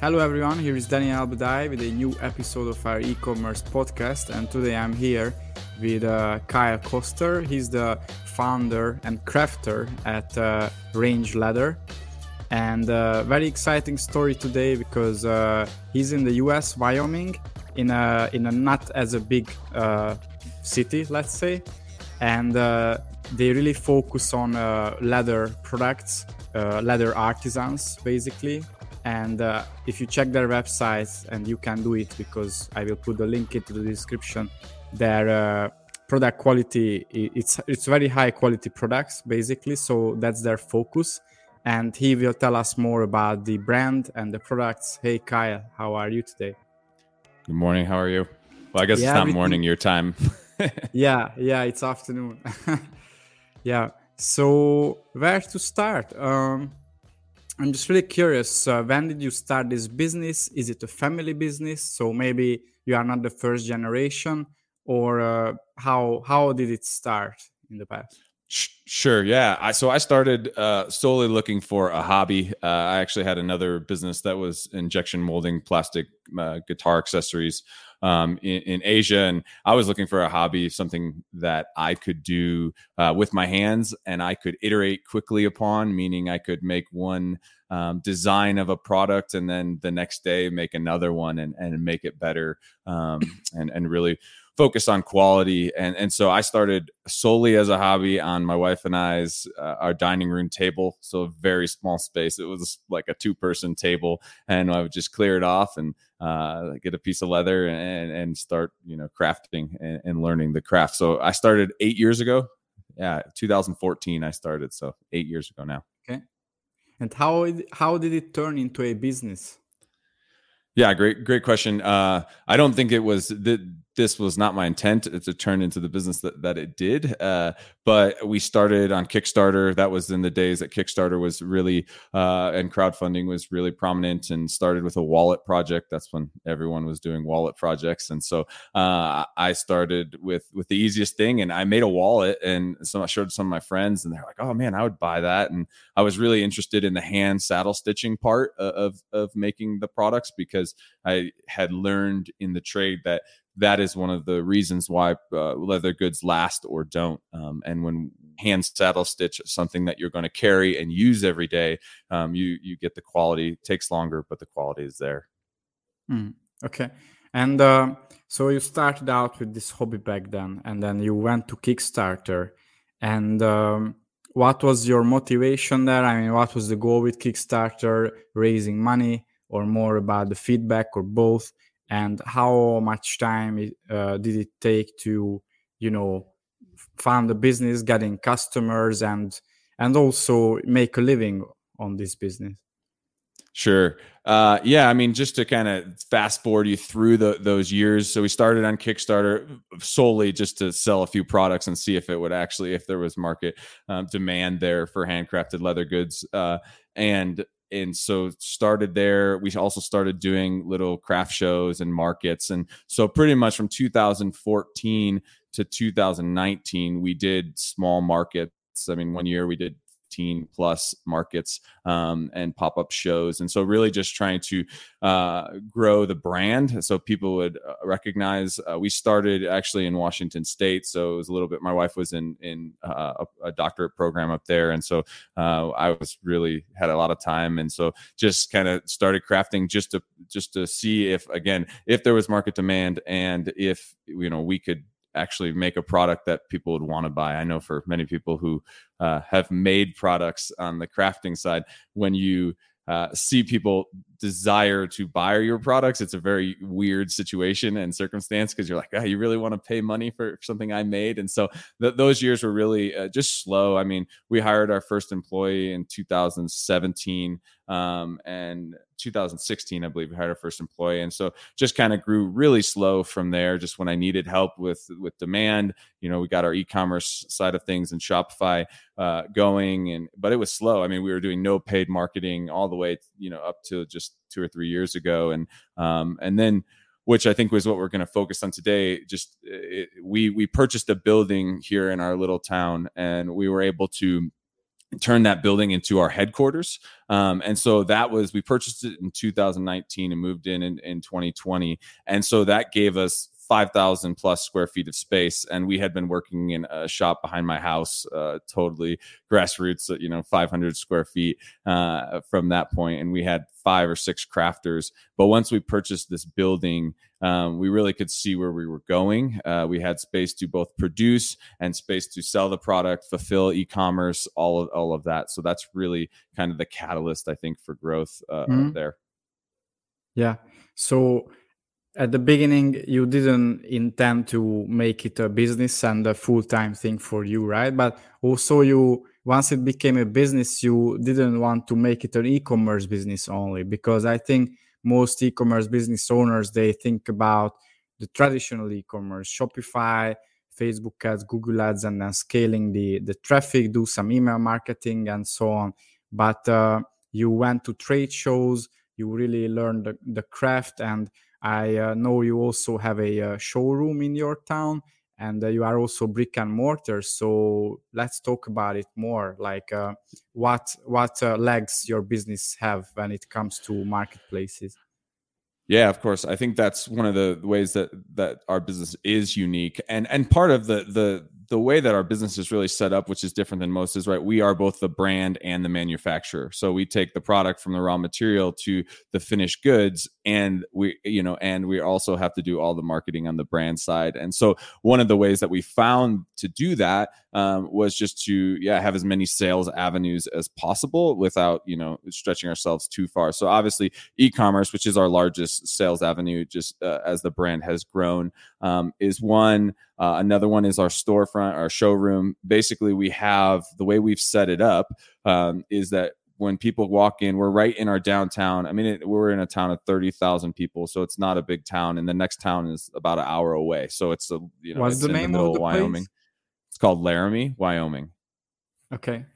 Hello everyone, here is Daniel Budai with a new episode of our e-commerce podcast and today I'm here with uh, Kyle Koster. He's the founder and crafter at uh, Range Leather. And uh, very exciting story today because uh, he's in the US, Wyoming, in a in a not as a big uh, city, let's say, and uh, they really focus on leather products, leather artisans basically and uh, if you check their websites and you can do it because i will put the link into the description their uh, product quality it's it's very high quality products basically. So that's their focus. And he will tell us more about the brand and the products. Hey kyle how are you today? Good morning. How are you? Well i guess yeah, it's not morning your time. Yeah yeah it's afternoon. Yeah. So where to start? Um I'm just really curious. Uh, when did you start this business? Is it a family business? So maybe you are not the first generation, or uh, how how did it start in the past? Sure. Yeah. I, so I started uh, solely looking for a hobby. Uh, I actually had another business that was injection molding plastic uh, guitar accessories um, in, in, Asia, and I was looking for a hobby, something that I could do uh, with my hands and I could iterate quickly upon. Meaning, I could make one um, design of a product and then the next day make another one and, and make it better um, and and really focus on quality. And and so I started solely as a hobby on my wife and I's uh, our dining room table. So a very small space. It was like a two person table. And I would just clear it off and uh, get a piece of leather and and start you know crafting and, and learning the craft. So I started eight years ago. Yeah 2014 I started. So eight years ago now. Okay. And how how did it turn into a business? Yeah, great, great question. Uh, I don't think it was that this was not my intent to turn into the business that, that it did. Uh, but we started on Kickstarter. That was in the days that Kickstarter was really uh, and crowdfunding was really prominent, and started with a wallet project. That's when everyone was doing wallet projects, and so uh, I started with with the easiest thing, and I made a wallet, and so I showed some of my friends, and they're like, "Oh man, I would buy that." And I was really interested in the hand saddle stitching part of of making the products because I had learned in the trade that that is one of the reasons why uh, leather goods last or don't. Um, and when hand saddle stitch something that you're going to carry and use every day, um, you you get the quality. It takes longer, but the quality is there. Mm, okay, and uh, so you started out with this hobby back then, and then you went to Kickstarter. And um, what was your motivation there? I mean, what was the goal with Kickstarter? Raising money, or more about the feedback, or both? And how much time uh, did it take to you know found a business getting customers and and also make a living on this business Sure. Uh, yeah, I mean, just to kind of fast forward you through the, those years. So we started on Kickstarter solely just to sell a few products and see if it would actually, if there was market um, demand there for handcrafted leather goods. Uh, and and so started there. We also started doing little craft shows and markets. And so pretty much from 2014 to 2019 we did small markets. I mean one year we did 15 plus markets um, and pop up shows. And so, really just trying to uh, grow the brand so people would uh, recognize. Uh, we started actually in Washington State. So, it was a little bit, my wife was in, in uh, a, a, doctorate program up there. And so, uh, I was really had a lot of time. And so, just kind of started crafting just to, just to see if, again, if there was market demand and if, you know, we could actually make a product that people would want to buy. I know for many people who uh, have made products on the crafting side, when you uh, see people desire to buy your products, it's a very weird situation and circumstance because you're like, oh, you really want to pay money for something I made. And so th- those years were really uh, just slow. I mean, we hired our first employee in 2017. Um, and 2016, I believe, we hired our first employee, and so just kind of grew really slow from there. Just when I needed help with with demand, you know, we got our e-commerce side of things and Shopify uh, going, and but it was slow. I mean, we were doing no paid marketing all the way, you know, up to just two or three years ago, and um, and then which I think was what we're going to focus on today. Just it, we we purchased a building here in our little town, and we were able to turn that building into our headquarters. Um, and so that was, we purchased it in 2019 and moved in, in in 2020. And so that gave us 5,000 plus square feet of space. And we had been working in a shop behind my house, uh, totally grassroots, you know, 500 square feet uh, from that point. And we had five or six crafters. But once we purchased this building, um, we really could see where we were going. Uh, we had space to both produce and space to sell the product, fulfill e-commerce, all of all of that. So that's really kind of the catalyst, I think, for growth uh, mm-hmm. there. Yeah. So at the beginning you didn't intend to make it a business and a full-time thing for you right? But also you once it became a business you didn't want to make it an e-commerce business only because i think most e-commerce business owners they think about the traditional e-commerce shopify facebook ads google ads and then scaling the the traffic do some email marketing and so on. But uh, you went to trade shows you really learned the, the craft and I uh, know you also have a, uh, showroom in your town and uh, you are also brick and mortar. So let's talk about it more. Like uh, what what uh, legs your business have when it comes to marketplaces. Yeah, of course. I think that's one of the ways that that our business is unique, and and part of the the the way that our business is really set up, which is different than most, is right. We are both the brand and the manufacturer. So we take the product from the raw material to the finished goods, and we, you know, and we also have to do all the marketing on the brand side. And so one of the ways that we found to do that um, was just to, yeah, have as many sales avenues as possible without, you know, stretching ourselves too far. So obviously, e-commerce, which is our largest sales avenue, just uh, as the brand has grown, um, is one. Uh, another one is our storefront, our showroom. Basically, we have the way we've set it up um, is that when people walk in, we're right in our downtown. I mean, it, we're in a town of thirty thousand people, so it's not a big town, and the next town is about an hour away. So it's a you know, what's the name the of the Wyoming. Place? It's called Laramie, Wyoming. Okay.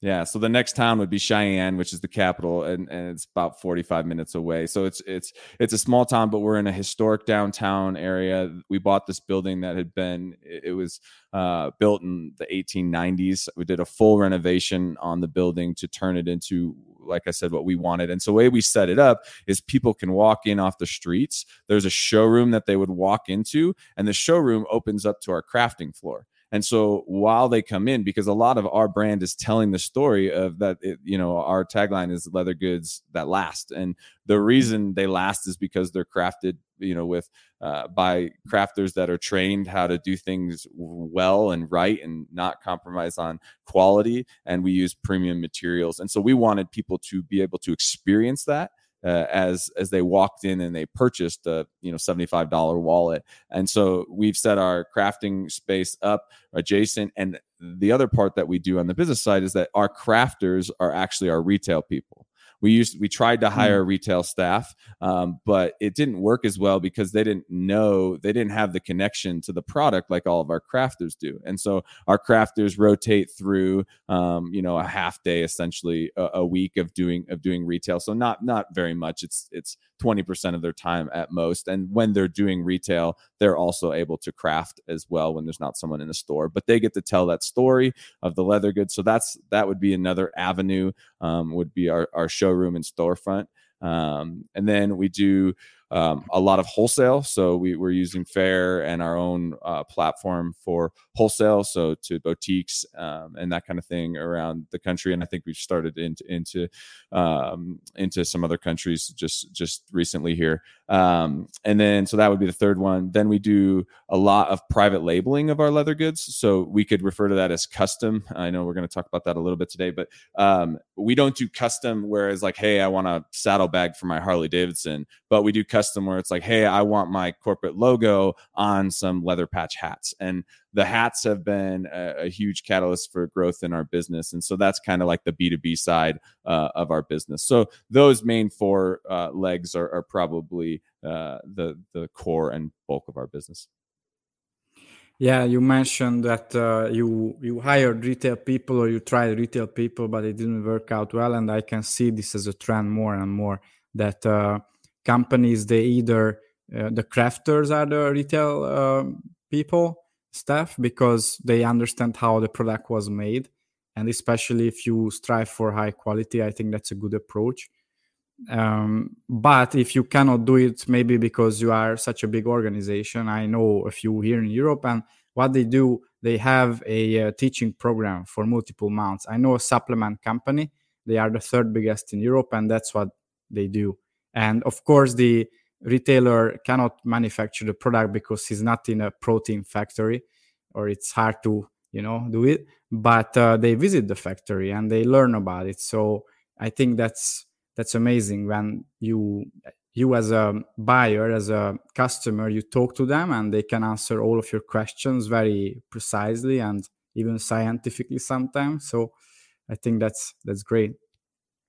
Yeah, so the next town would be Cheyenne, which is the capital, and, and it's about 45 minutes away. So it's it's it's a small town, but we're in a historic downtown area. We bought this building that had been it was uh, built in the 1890s. We did a full renovation on the building to turn it into like I said, what we wanted. And so the way we set it up is people can walk in off the streets. There's a showroom that they would walk into, and the showroom opens up to our crafting floor. And so while they come in, because a lot of our brand is telling the story of that, it, you know, our tagline is leather goods that last. And the reason they last is because they're crafted, you know, with uh, by crafters that are trained how to do things well and right and not compromise on quality. And we use premium materials. And so we wanted people to be able to experience that uh, as as they walked in and they purchased a you know seventy five dollar wallet. And so we've set our crafting space up adjacent. And the other part that we do on the business side is that our crafters are actually our retail people we used we tried to hmm. hire retail staff um, but it didn't work as well because they didn't know they didn't have the connection to the product like all of our crafters do. And so our crafters rotate through um, you know a half day essentially a, a, week of doing of doing retail. So not not very much. It's it's 20% of their time at most. And when they're doing retail they're also able to craft as well when there's not someone in the store but they get to tell that story of the leather goods so that's that would be another avenue um, would be our, our showroom and storefront. Um, and then we do um, a lot of wholesale. So we, we're using Faire and our own uh, platform for wholesale, so to boutiques um, and that kind of thing around the country. And I think we've started into into um, into some other countries just just recently here. Um, and then so that would be the third one. Then we do a lot of private labeling of our leather goods. So we could refer to that as custom. I know we're going to talk about that a little bit today, but um, we don't do custom. Whereas like, hey, I want a saddlebag for my Harley Davidson, but we do custom where it's like, hey, I want my corporate logo on some leather patch hats. And the hats have been a, a huge catalyst for growth in our business. And so that's kind of like the B2B side uh, of our business. So those main four uh, legs are, are probably uh, the, the core and bulk of our business. Yeah, you mentioned that uh, you you hired retail people or you tried retail people, but it didn't work out well. And I can see this as a trend more and more that uh, companies they either uh, the crafters are the retail uh, people staff because they understand how the product was made. And especially if you strive for high quality i think that's a good approach. Um, but if you cannot do it maybe because you are such a big organization i know a few here in europe and what they do they have a uh, teaching program for multiple months i know a supplement company. They are the third biggest in europe and that's what they do. And of course the retailer cannot manufacture the product because he's not in a protein factory or it's hard to you know do it. But uh, they visit the factory and they learn about it. So i think that's that's amazing when you you as a buyer as a customer you talk to them and they can answer all of your questions very precisely and even scientifically sometimes. So i think that's that's great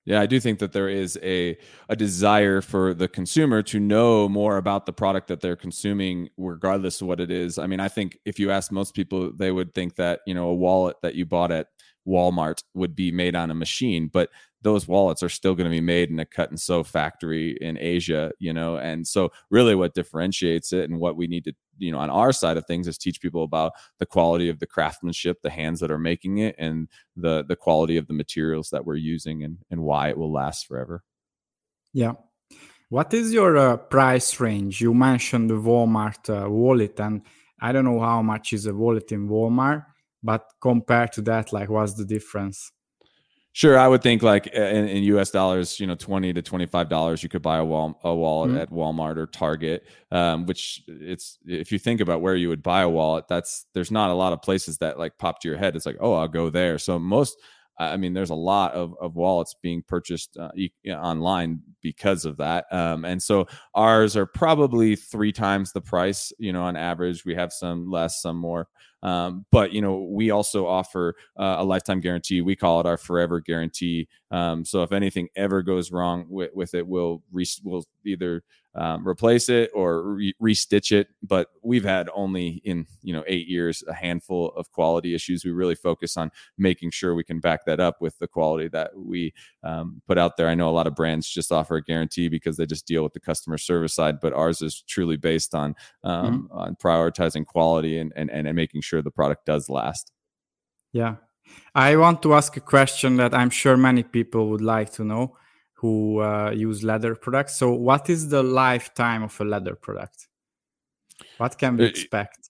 yeah, I do think that there is a a desire for the consumer to know more about the product that they're consuming, regardless of what it is. I mean, I think if you ask most people, they would think that you know a wallet that you bought at Walmart would be made on a machine, but those wallets are still going to be made in a cut and sew factory in Asia, you know. And so, really, what differentiates it and what we need to, you know, on our side of things is teach people about the quality of the craftsmanship, the hands that are making it, and the the quality of the materials that we're using, and and why it will last forever. Yeah. What is your uh, price range? You mentioned the Walmart uh, wallet, and I don't know how much is a wallet in Walmart, but compared to that, like, what's the difference? Sure, I would think like in, in, U.S. dollars, you know, twenty to twenty-five dollars, you could buy a wall a wallet mm-hmm. at Walmart or Target. Um, which it's if you think about where you would buy a wallet, that's there's not a lot of places that like pop to your head. It's like, oh, I'll go there. So most, I mean, there's a lot of, of wallets being purchased uh, e- online because of that. Um, and so ours are probably three times the price. You know, on average, we have some less, some more. Um, but you know, we also offer uh, a lifetime guarantee. We call it our forever guarantee. Um, so if anything ever goes wrong with, with it, we'll re- we'll either um, replace it or re- restitch it. But we've had only in you know eight years a handful of quality issues. We really focus on making sure we can back that up with the quality that we um, put out there. I know a lot of brands just offer a guarantee because they just deal with the customer service side, but ours is truly based on um, mm-hmm. on prioritizing quality and, and and making sure the product does last. Yeah, I want to ask a question that I'm sure many people would like to know who uh, use leather products. So, what is the lifetime of a leather product? What can we uh, expect?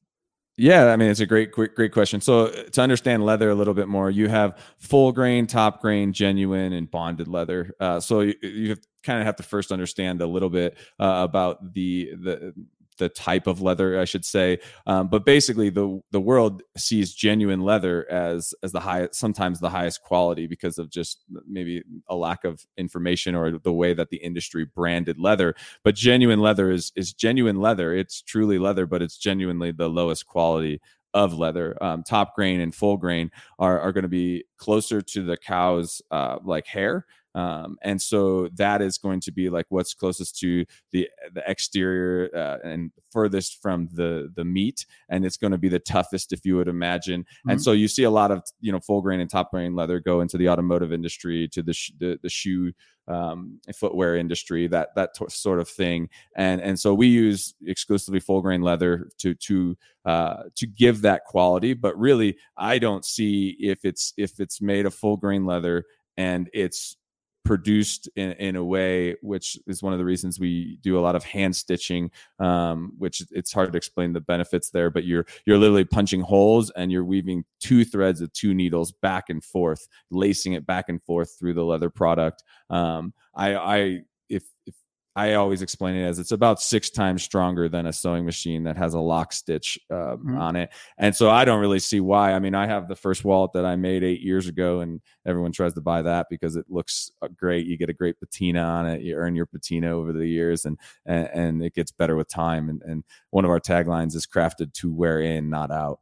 Yeah, I mean it's a great, great, great question. So uh, to understand leather a little bit more, you have full grain, top grain, genuine, and bonded leather. Uh, so you, you kind of have to first understand a little bit uh, about the the the type of leather, I should say. Um, but basically, the the world sees genuine leather as as the highest, sometimes the highest quality because of just maybe a lack of information or the way that the industry branded leather. But genuine leather is is genuine leather. It's truly leather, but it's genuinely the lowest quality of leather. Um, top grain and full grain are, are going to be closer to the cow's uh, like hair um, and so that is going to be like what's closest to the the exterior uh, and furthest from the the meat and it's going to be the toughest if you would imagine mm-hmm. and so you see a lot of you know full grain and top grain leather go into the automotive industry to the sh- the, the shoe um, footwear industry, that that t- sort of thing, and and so we use exclusively full grain leather to to uh, to give that quality. But really, I don't see if it's if it's made of full grain leather and it's produced in, in a way which is one of the reasons we do a lot of hand stitching um, which it's hard to explain the benefits there but you're you're literally punching holes and you're weaving two threads of two needles back and forth lacing it back and forth through the leather product. Um, i i if if I always explain it as it's about six times stronger than a sewing machine that has a lock stitch uh, mm-hmm. on it. And so I don't really see why. I mean, I have the first wallet that I made eight years ago, and everyone tries to buy that because it looks uh, great. You get a great patina on it. You earn your patina over the years, and and, and it gets better with time. And, and one of our taglines is crafted to wear in, not out.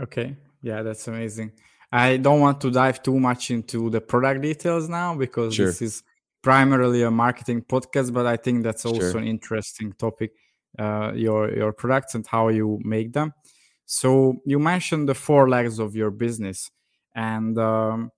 Okay. Yeah, that's amazing. I don't want to dive too much into the product details now because sure. this is primarily a marketing podcast, but I think that's also sure. an interesting topic. Uh, your your products and how you make them. So you mentioned the four legs of your business, and um,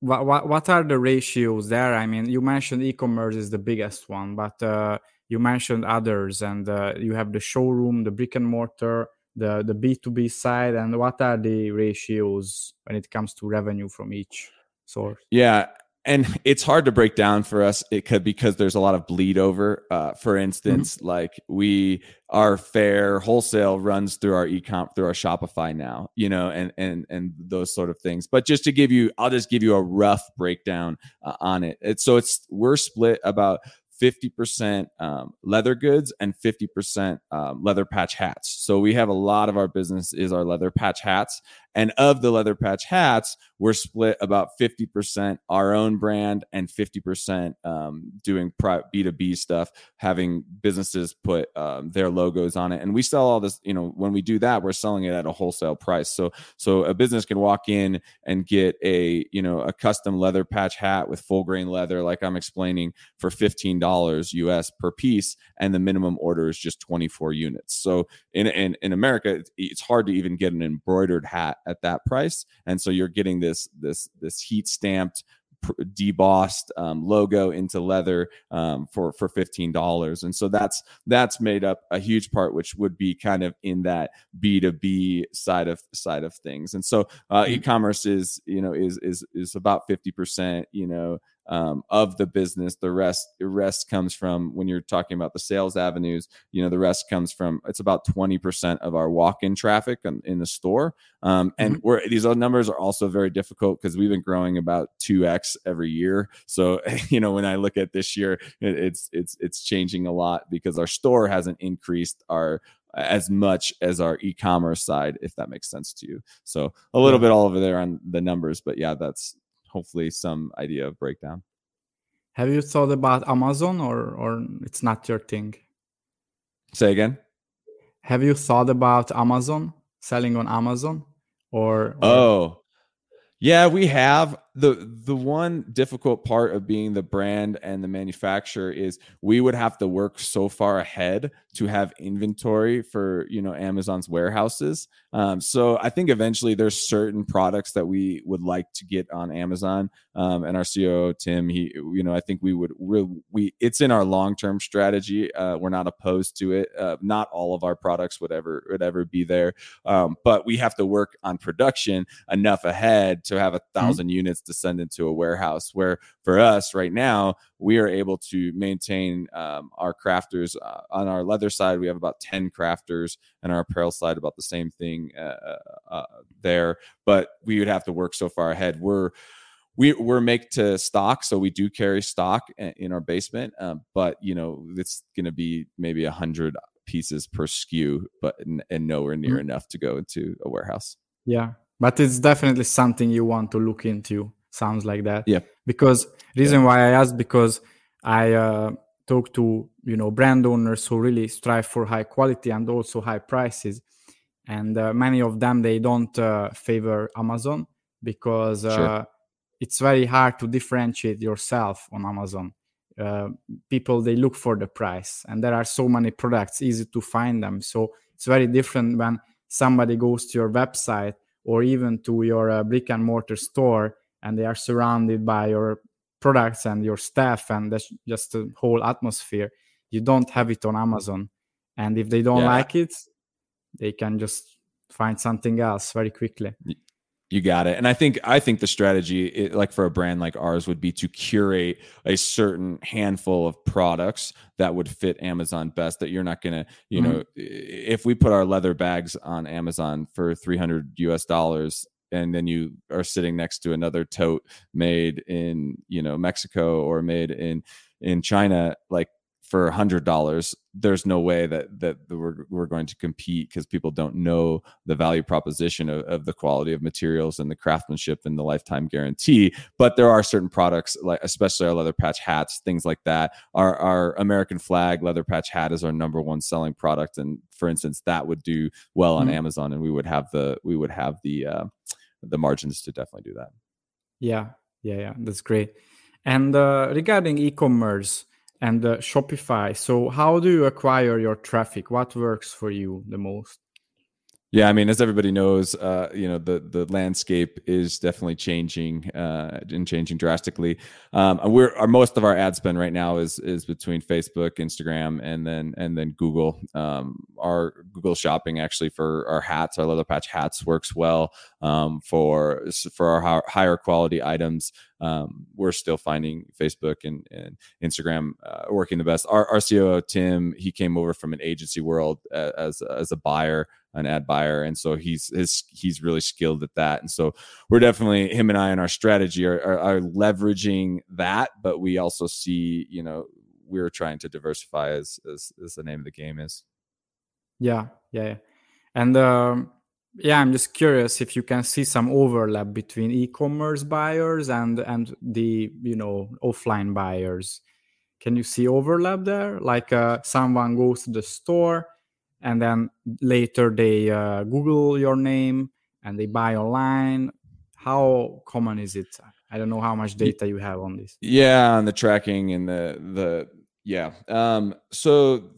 what, what what are the ratios there? I mean, you mentioned e-commerce is the biggest one, but uh, you mentioned others, and uh, you have the showroom, the brick and mortar, the the b2b side and what are the ratios when it comes to revenue from each source yeah and it's hard to break down for us it could because there's a lot of bleed over uh, for mm-hmm. instance mm-hmm. like we our Faire wholesale runs through our ecom through our shopify now you know and and and those sort of things but just to give you i'll just give you a rough breakdown uh, on it it's so it's we're split about 50% um, leather goods and 50% um, leather patch hats. So we have a lot of our business is our leather patch hats. And of the leather patch hats, we're split about 50% our own brand and 50% um, doing B2B stuff, having businesses put um, their logos on it. And we sell all this, you know, when we do that, we're selling it at a wholesale price. So, so a business can walk in and get a, you know, a custom leather patch hat with full grain leather, like I'm explaining, for $15 US per piece. And the minimum order is just 24 units. So in, in, in America, it's hard to even get an embroidered hat at that price and so you're getting this this this heat stamped debossed um, logo into leather um, for for fifteen dollars, and so that's that's made up a huge part, which would be kind of in that B two B side of side of things. And so uh, mm-hmm. e-commerce is you know is is is about fifty percent you know um, of the business. The rest, the rest comes from when you're talking about the sales avenues. You know, the rest comes from it's about twenty percent of our walk-in traffic in, in the store. Um, and mm-hmm. we're, these numbers are also very difficult because we've been growing about two x every year. So you know, when I look at this year, it, it's it's it's changing a lot because our store hasn't increased our as much as our e-commerce side if that makes sense to you so a little bit all over there on the numbers but yeah that's hopefully some idea of breakdown. Have you thought about Amazon or or it's not your thing? Say again. Have you thought about Amazon selling on Amazon or, or... Oh. Yeah, we have the the one difficult part of being the brand and the manufacturer is we would have to work so far ahead to have inventory for you know Amazon's warehouses. Um, so I think eventually there's certain products that we would like to get on Amazon. Um, and our CEO Tim, he you know I think we would we, we it's in our long term strategy. Uh, we're not opposed to it. Uh, not all of our products would ever would ever be there, um, but we have to work on production enough ahead to have a 1000 mm-hmm. units to send into a warehouse. Where for us right now, we are able to maintain um, our crafters uh, on our leather side. We have about 10 crafters, and our apparel side, about the same thing uh, uh, uh there. But we would have to work so far ahead. We're we, we're make to stock, so we do carry stock in our basement. Um, but you know, it's going to be maybe a hundred pieces per SKU, but and nowhere near mm-hmm. enough to go into a warehouse. Yeah, but it's definitely something you want to look into sounds like that. Yeah. Because reason yeah. why i asked because i uh, talk to you know brand owners who really strive for high quality and also high prices. And uh, many of them they don't uh, favor amazon because uh, sure. it's very hard to differentiate yourself on amazon. Uh, people they look for the price and there are so many products easy to find them. So it's very different when somebody goes to your website or even to your uh, brick and mortar store and they are surrounded by your products and your staff and that's just the whole atmosphere you don't have it on amazon and if they don't yeah. like it they can just find something else very quickly you got it and i think i think the strategy it, like for a brand like ours would be to curate a certain handful of products that would fit amazon best that you're not gonna you mm-hmm. know if we put our leather bags on amazon for 300 us dollars and then you are sitting next to another tote made in you know Mexico or made in in China like for a hundred dollars there's no way that that we're, we're going to compete because people don't know the value proposition of, of, the quality of materials and the craftsmanship and the lifetime guarantee but there are certain products like especially our leather patch hats things like that our our american flag leather patch hat is our number one selling product and for instance that would do well on mm-hmm. amazon and we would have the we would have the uh, the margins to definitely do that. Yeah, yeah, yeah. That's great. And uh, regarding e-commerce and uh, Shopify, so how do you acquire your traffic? What works for you the most? Yeah, I mean, as everybody knows, uh, you know the the landscape is definitely changing uh, and changing drastically. Um, we're our most of our ad spend right now is is between Facebook, Instagram, and then and then Google. Um, our Google Shopping actually for our hats, our leather patch hats, works well um, for for our higher quality items. Um, we're still finding Facebook and, and Instagram uh, working the best. Our, our COO Tim, he came over from an agency world uh, as as a buyer an ad buyer, and so he's his he's really skilled at that. And so we're definitely him and I in our strategy are, are, are leveraging that, but we also see you know we're trying to diversify as, as as the name of the game is. Yeah, yeah, yeah. and um, yeah, I'm just curious if you can see some overlap between e-commerce buyers and and the you know offline buyers. Can you see overlap there? Like uh, someone goes to the store and then later they uh, google your name and they buy online how common is it i don't know how much data you have on this yeah on the tracking and the the yeah um so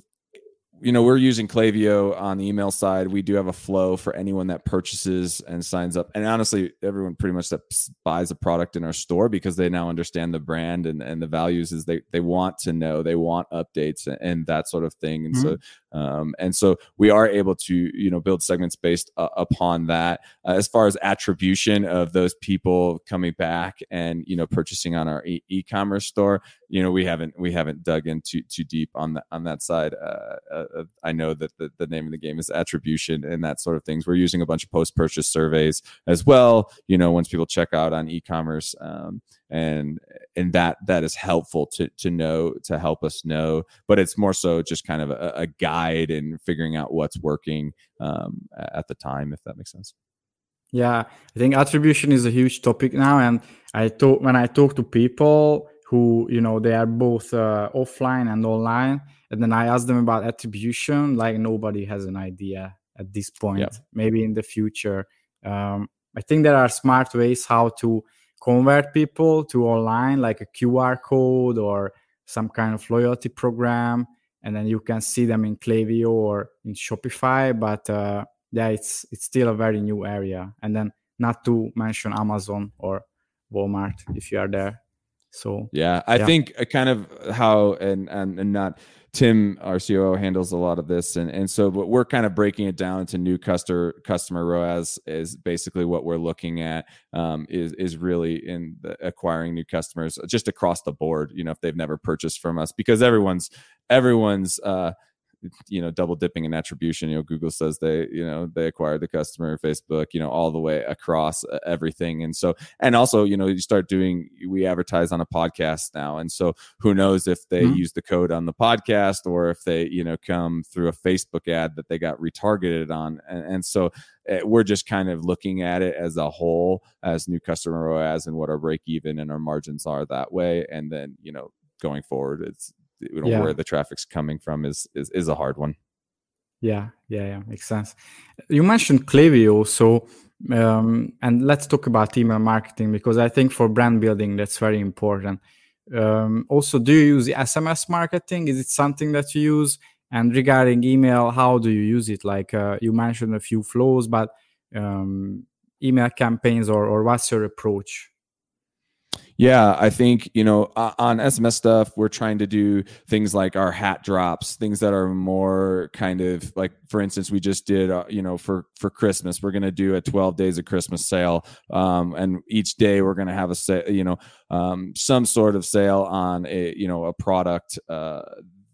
you know, we're using Klaviyo on the email side. We do have a flow for anyone that purchases and signs up. And honestly, everyone pretty much that buys a product in our store because they now understand the brand and, and the values is they, they want to know, they want updates and, and that sort of thing. And mm-hmm. so, um, and so we are able to, you know, build segments based uh, upon that. Uh, as far as attribution of those people coming back and, you know, purchasing on our e- commerce store, you know, we haven't, we haven't dug in too, too deep on that, on that side. Uh, uh I know that the, the name of the game is attribution and that sort of things. We're using a bunch of post purchase surveys as well. You know, once people check out on e-commerce, um, and and that that is helpful to to know to help us know. But it's more so just kind of a, a guide and figuring out what's working um, at the time, if that makes sense. Yeah, I think attribution is a huge topic now, and I talk when I talk to people who you know they are both uh, offline and online. And then i ask them about attribution. Like nobody has an idea at this point. Yeah. maybe in the future. Um, i think there are smart ways how to convert people to online like a qr code or some kind of loyalty program. And then you can see them in Klaviyo or in shopify. But uh, yeah it's it's still a very new area. And then not to mention amazon or walmart if you are there so yeah, I yeah. think uh, kind of how and, and and not Tim, our COO, handles a lot of this, and and so but we're kind of breaking it down into new customer customer ROAS is basically what we're looking at um, is is really in acquiring new customers just across the board. You know, if they've never purchased from us, because everyone's everyone's uh, you know double dipping in attribution you know google says they you know they acquired the customer facebook you know all the way across uh, everything. And so and also you know you start doing we advertise on a podcast now. And so who knows if they mm-hmm. use the code on the podcast or if they you know come through a facebook ad that they got retargeted on. And, and so uh, we're just kind of looking at it as a whole as new customer ROAS and what our break even and our margins are that way. And then you know going forward it's you know yeah. where the traffic's coming from is is is a hard one. Yeah, yeah, yeah, makes sense. You mentioned Klaviyo, so um, and let's talk about email marketing because I think for brand building that's very important. Um, also, do you use the SMS marketing? Is it something that you use? And regarding email, how do you use it? Like uh, you mentioned a few flows, but um, email campaigns or or what's your approach? Yeah, I think, you know, on SMS stuff, we're trying to do things like our hat drops, things that are more kind of like, for instance, we just did, uh, you know, for, for Christmas, we're going to do a 12 days of Christmas sale. Um, and each day we're going to have a, sale, you know, um, some sort of sale on a, you know, a product, uh,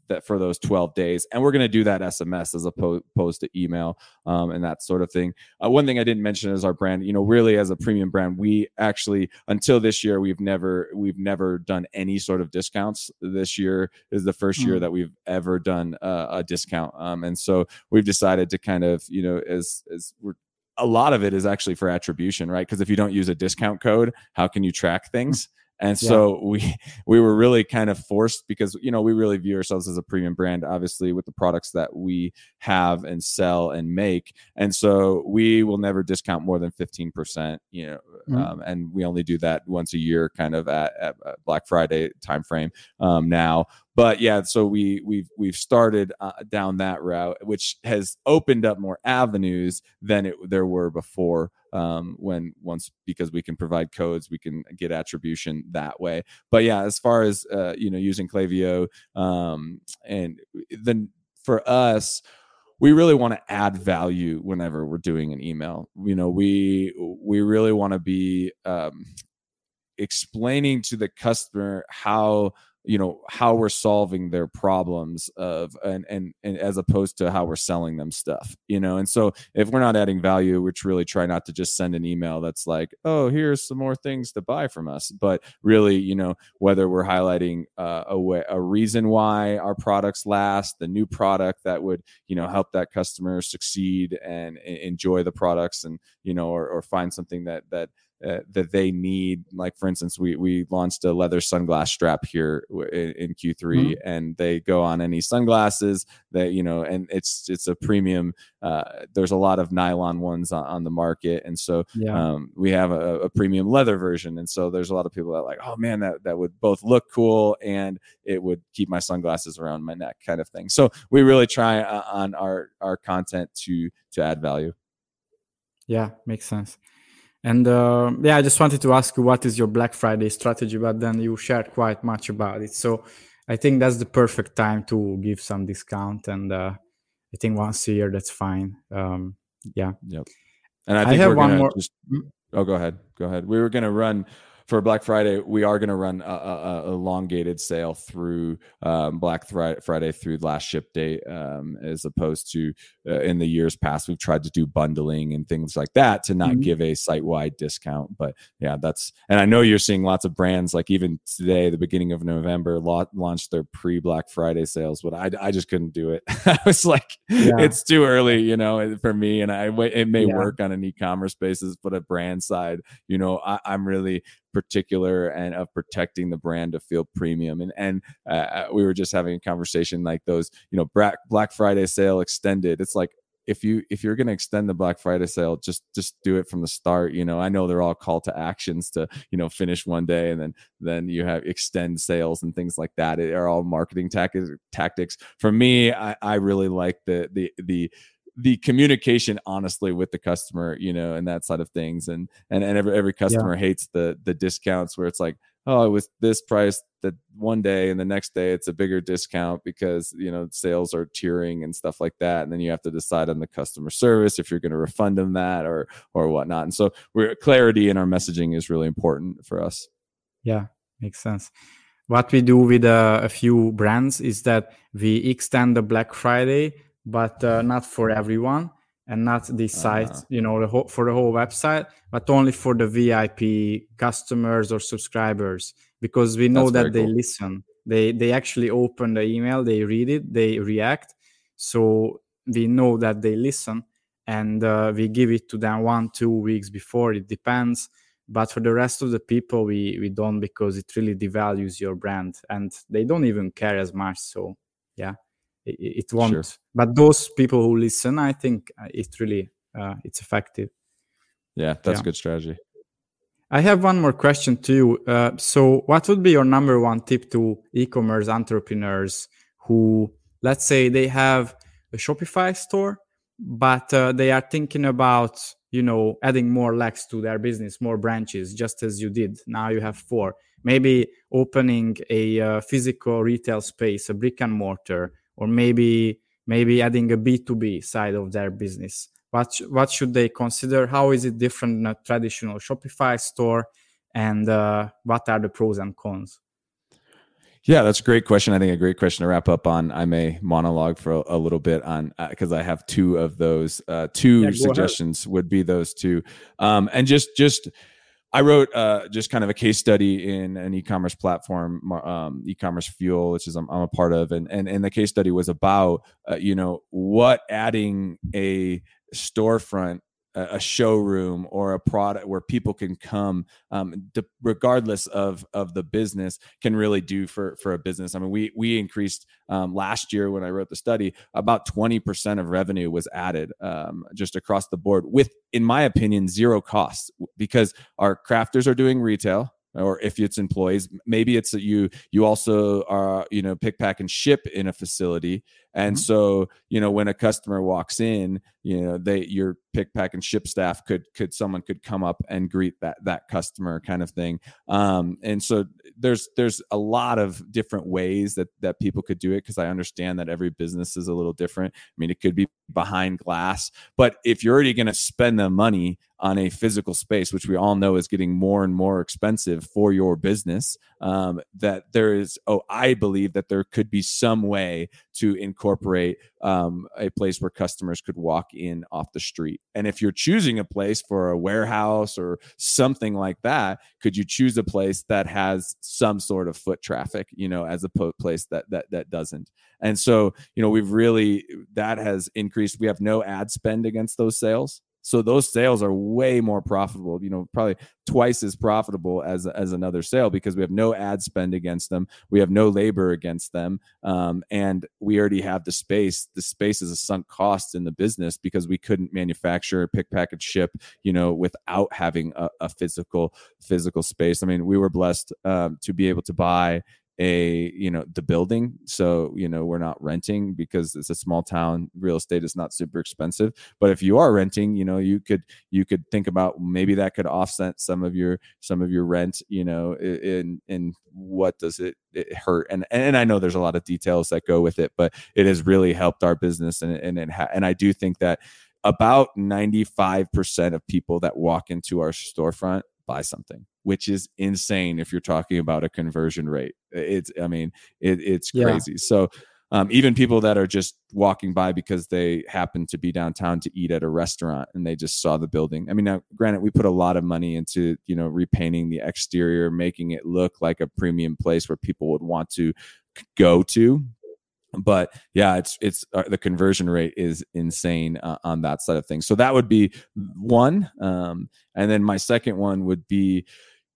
that for those 12 days and we're going to do that sms as opposed to email um, and that sort of thing. Uh, one thing i didn't mention is our brand you know really as a premium brand we actually until this year we've never we've never done any sort of discounts. This year is the 1st mm-hmm. year that we've ever done uh, a discount um, and so we've decided to kind of you know as as we're a lot of it is actually for attribution right? Because if you don't use a discount code how can you track things and so we we were really kind of forced because you know we really view ourselves as a premium brand obviously with the products that we have and sell and make and so we will never discount more than 15% you know mm-hmm. um, and we only do that once a year kind of at, at black friday timeframe um, now but yeah, so we we've we've started uh, down that route, which has opened up more avenues than it there were before. Um, when once because we can provide codes, we can get attribution that way. But yeah, as far as uh, you know, using Klaviyo, um, and then for us we really want to add value whenever we're doing an email you know we we really want to be um, explaining to the customer how you know how we're solving their problems of and and and as opposed to how we're selling them stuff you know? And so if we're not adding value which really try not to just send an email that's like oh here's some more things to buy from us but really you know whether we're highlighting uh, a way a reason why our products last the new product that would you know help that customer succeed and, and enjoy the products and you know or, or find something that that uh, that they need. Like for instance, we we launched a leather sunglass strap here in, in Q3, mm-hmm. and they go on any sunglasses that you know, and it's it's a premium. Uh, there's a lot of nylon ones on, on the market, and so yeah. um, we have a, a, premium leather version, and so there's a lot of people that like, oh man, that that would both look cool and it would keep my sunglasses around my neck, kind of thing. So we really try uh, on our our content to to add value. Yeah, makes sense. And uh, yeah, I just wanted to ask you what is your Black Friday strategy, but then you shared quite much about it. So I think that's the perfect time to give some discount. And uh, I think once a year, that's fine. Um, yeah. Yep. And I think I have one more. Just, hmm? oh, go ahead. Go ahead. We were going to run for Black Friday, we are going to run a, a, a, elongated sale through um, Black Friday through last ship date, um, as opposed to uh, in the years past we've tried to do bundling and things like that to not mm-hmm. give a site wide discount. But yeah, that's and I know you're seeing lots of brands like even today, the beginning of November, la- launched their pre Black Friday sales, but I, I just couldn't do it. I was like, yeah. it's too early, you know, for me. And I it may yeah. work on an e-commerce basis, but a brand side, you know, I, I'm really particular and of protecting the brand to feel premium. And and uh, uh, we were just having a conversation like those, you know, Black Friday sale extended. It's like if you if you're going to extend the black friday sale just just do it from the start you know i know they're all call to actions to you know finish one day and then then you have extend sales and things like that are all marketing tactics tactics for me i i really like the the the the communication honestly with the customer you know and that side of things. And and, and every, every customer yeah. hates the the discounts where it's like oh it was this price that one day and the next day it's a bigger discount because you know sales are tiering and stuff like that. And then you have to decide on the customer service if you're going to refund them that or or whatnot. And so we're clarity in our messaging is really important for us. Yeah makes sense. What we do with uh, a few brands is that we extend the black friday but uh, not for everyone and not the site uh-huh. you know the whole, for the whole website but only for the vip customers or subscribers because we know That's that they cool. listen. They they actually open the email they read it they react. So we know that they listen and uh, we give it to them one two weeks before. It depends. But for the rest of the people we we don't because it really devalues your brand and they don't even care as much. So yeah it, it won't sure. but those people who listen i think uh, it really uh, it's effective yeah that's yeah. a good strategy i have one more question to you uh, so what would be your number one tip to e-commerce entrepreneurs who let's say they have a shopify store but uh, they are thinking about you know adding more legs to their business more branches just as you did now you have four maybe opening a uh, physical retail space a brick and mortar or maybe maybe adding a b2b side of their business what what should they consider how is it different than a traditional shopify store and uh, what are the pros and cons yeah, that's a great question. I think a great question to wrap up on. I may monologue for a, a little bit on because uh, I have two of those. Uh, two yeah, suggestions ahead. would be those two, um, and just just I wrote uh, just kind of a case study in an e-commerce platform, um, eCommerceFuel, which is I'm, I'm, a part of, and and and the case study was about uh, you know what adding a storefront a showroom or a product where people can come um, regardless of of the business can really do for for a business. I mean we we increased um, last year when i wrote the study about 20% of revenue was added um, just across the board with in my opinion zero costs because our crafters are doing retail or if it's employees maybe it's that you you also are you know pick pack and ship in a facility and mm-hmm. so you know when a customer walks in you know they your pick pack and ship staff could could someone could come up and greet that that customer kind of thing um and so there's there's a lot of different ways that that people could do it because i understand that every business is a little different i mean it could be behind glass but if you're already going to spend the money on a physical space, which we all know is getting more and more expensive for your business, um, that there is, oh, I believe that there could be some way to incorporate um, a place where customers could walk in off the street. And if you're choosing a place for a warehouse or something like that, could you choose a place that has some sort of foot traffic, you know, as a place that that that doesn't? And so, you know, we've really that has increased. We have no ad spend against those sales. So those sales are way more profitable, you know, probably twice as profitable as as another sale because we have no ad spend against them, we have no labor against them, um, and we already have the space. The space is a sunk cost in the business because we couldn't manufacture, pick, package, ship, you know, without having a, a physical physical space. I mean, we were blessed um, to be able to buy a you know the building. So you know we're not renting because it's a small town. Real estate is not super expensive. But if you are renting you know you could you could think about maybe that could offset some of your some of your rent you know in in what does it, it hurt? And and i know there's a lot of details that go with it but it has really helped our business and and and, ha- and i do think that about 95% of people that walk into our storefront buy something which is insane if you're talking about a conversion rate. It's, I mean, it, it's crazy. Yeah. So, um, even people that are just walking by because they happen to be downtown to eat at a restaurant and they just saw the building. I mean, now, granted, we put a lot of money into you know repainting the exterior, making it look like a premium place where people would want to go to. But yeah, it's it's uh, the conversion rate is insane uh, on that side of things. So that would be one, um, and then my second one would be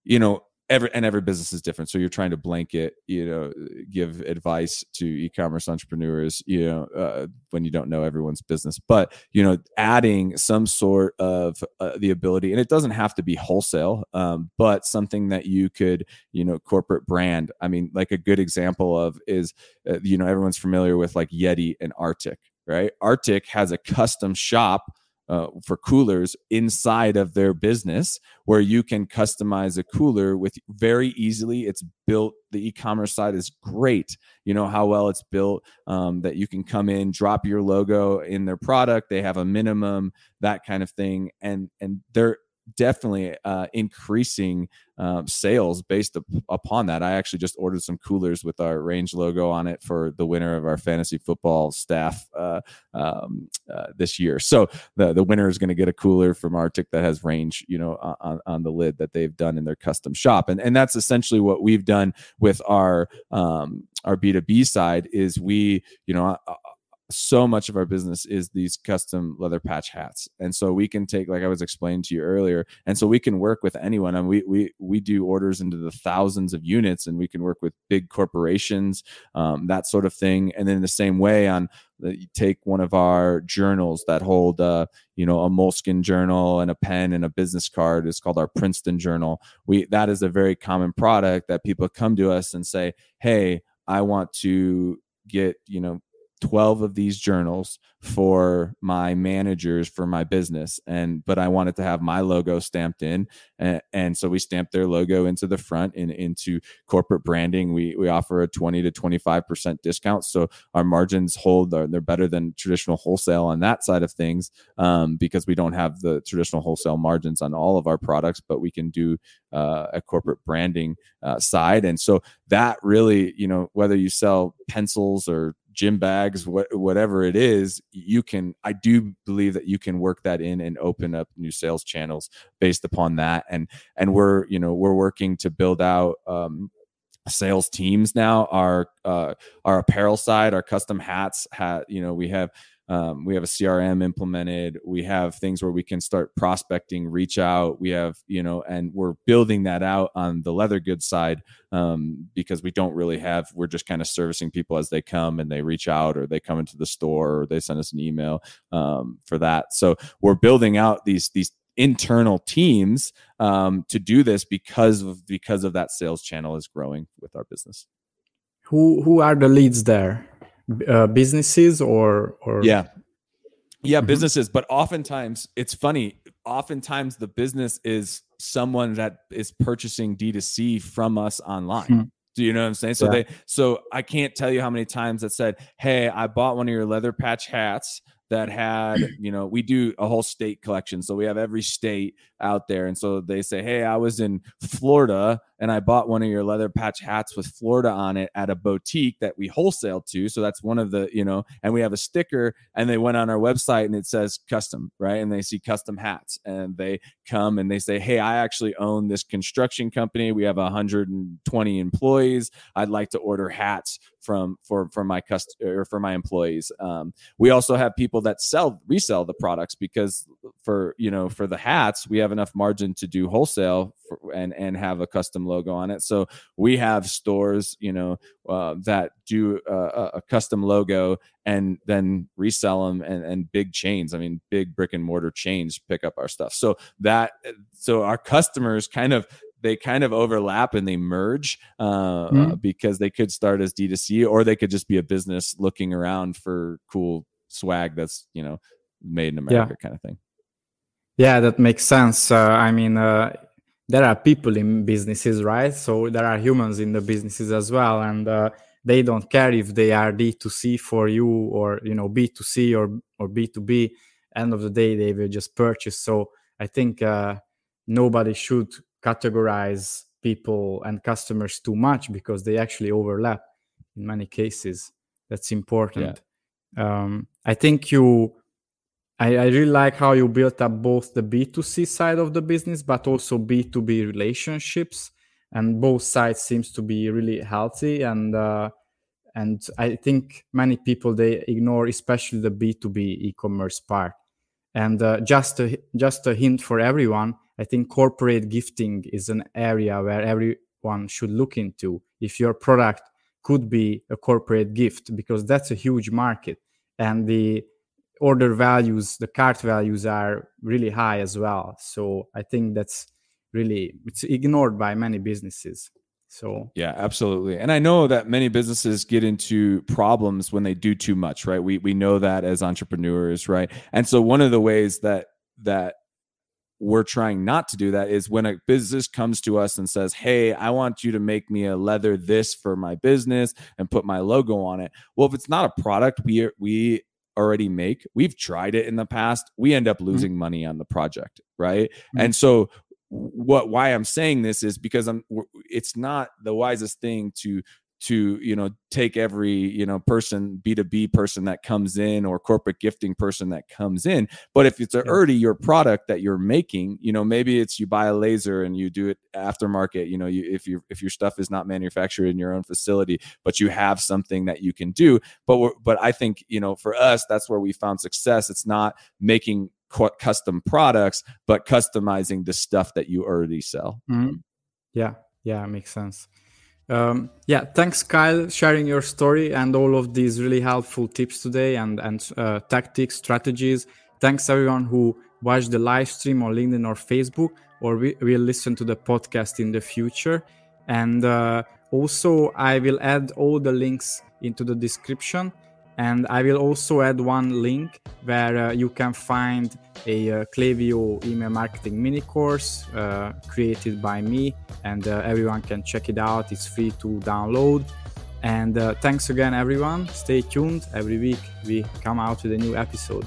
you know every and every business is different. So you're trying to blanket you know give advice to e-commerce entrepreneurs you know uh, when you don't know everyone's business. But you know adding some sort of uh, the ability and it doesn't have to be wholesale um, but something that you could you know corporate brand. I mean like a good example of is uh, you know everyone's familiar with like yeti and RTIC right? RTIC has a custom shop uh, for coolers inside of their business where you can customize a cooler with very easily. It's built the e-commerce side is great. You know how well it's built um, that you can come in drop your logo in their product. They have a minimum that kind of thing. And and they're definitely uh, increasing um, sales based up upon that. I actually just ordered some coolers with our range logo on it for the winner of our fantasy football staff uh, um, uh, this year. So the the winner is going to get a cooler from RTIC that has range, you know, on, on the lid that they've done in their custom shop, and and that's essentially what we've done with our um, our B two B side. Is we, you know so much of our business is these custom leather patch hats. And so we can take like i was explaining to you earlier and so we can work with anyone. And we we we do orders into the thousands of units and we can work with big corporations um, that sort of thing. And then the same way on you take one of our journals that hold uh, you know a Moleskine journal and a pen and a business card. It's called our princeton journal. We that is a very common product that people come to us and say hey i want to get you know 12 of these journals for my managers for my business and but i wanted to have my logo stamped in and, and so we stamped their logo into the front and into corporate branding. We we offer a 20 to 25% discount so our margins hold are they're better than traditional wholesale on that side of things um, because we don't have the traditional wholesale margins on all of our products but we can do uh, a corporate branding uh, side. And so that really you know whether you sell pencils or gym bags, what, whatever it is, you can, I do believe that you can work that in and open up new sales channels based upon that. And, and we're, you know, we're working to build out, um, sales teams now our uh, our apparel side our custom hats hat you know we have um, we have a crm implemented we have things where we can start prospecting reach out we have you know and we're building that out on the leather goods side um, because we don't really have we're just kind of servicing people as they come and they reach out or they come into the store or they send us an email um, for that so we're building out these these internal teams um, to do this because of because of that sales channel is growing with our business. Who who are the leads there? Uh, businesses or or yeah yeah mm-hmm. businesses but oftentimes it's funny oftentimes the business is someone that is purchasing d2c from us online mm-hmm. do you know what i'm saying so yeah. they so i can't tell you how many times that said hey i bought one of your leather patch hats that had you know we do a whole state collection so we have every state out there and so they say hey i was in florida and I bought one of your leather patch hats with Florida on it at a boutique that we wholesale to. So that's one of the, you know, and we have a sticker and they went on our website and it says custom, right? And they see custom hats and they come and they say, Hey, I actually own this construction company. We have 120 employees. I'd like to order hats from for for my cust or for my employees. Um, we also have people that sell resell the products because for you know for the hats we have enough margin to do wholesale for, and and have a custom logo on it. So we have stores, you know, uh, that do uh, a custom logo and then resell them, and, and big chains. I mean, big brick and mortar chains pick up our stuff. So that so our customers kind of they kind of overlap and they merge uh, mm-hmm. because they could start as D2C or they could just be a business looking around for cool swag that's you know made in America yeah. kind of thing. Yeah, that makes sense. Uh, I mean, uh, there are people in businesses, right? So there are humans in the businesses as well, and uh, they don't care if they are D2C for you or you know B2C or or B2B. End of the day, they will just purchase. So I think uh, nobody should categorize people and customers too much because they actually overlap in many cases. That's important. Yeah. Um, I think you I, I, really like how you built up both the B2C side of the business, but also B2B relationships. And both sides seems to be really healthy. And uh, and I think many people they ignore, especially the B2B e-commerce part. And uh, just a, just a hint for everyone, I think corporate gifting is an area where everyone should look into. If your product could be a corporate gift, because that's a huge market, and the order values, the cart values are really high as well. So I think that's really it's ignored by many businesses. So yeah, absolutely. And I know that many businesses get into problems when they do too much, right? We we know that as entrepreneurs, right? And so one of the ways that that we're trying not to do that is when a business comes to us and says, Hey, I want you to make me a leather this for my business and put my logo on it. Well, if it's not a product we we already make. We've tried it in the past. We end up mm-hmm. losing mm-hmm. money on the project, right? Mm-hmm. And so what why I'm saying this is because I'm it's not the wisest thing to to you know take every you know person b2b person that comes in or corporate gifting person that comes in. But if it's already your product that you're making you know maybe it's you buy a laser and you do it aftermarket you know you if you if your stuff is not manufactured in your own facility but you have something that you can do. But but i think you know for us that's where we found success. It's not making custom products but customizing the stuff that you already sell. Mm-hmm. yeah. Yeah makes sense um, yeah, thanks, Kyle, sharing your story and all of these really helpful tips today and and uh, tactics, strategies. Thanks everyone who watched the live stream on LinkedIn or Facebook, or we, will listen to the podcast in the future. And uh, also, I will add all the links into the description. And I will also add one link where uh, you can find a uh, email marketing mini course uh, created by me, and uh, everyone can check it out. It's free to download. And uh, thanks again, everyone. Stay tuned. Every week we come out with a new episode.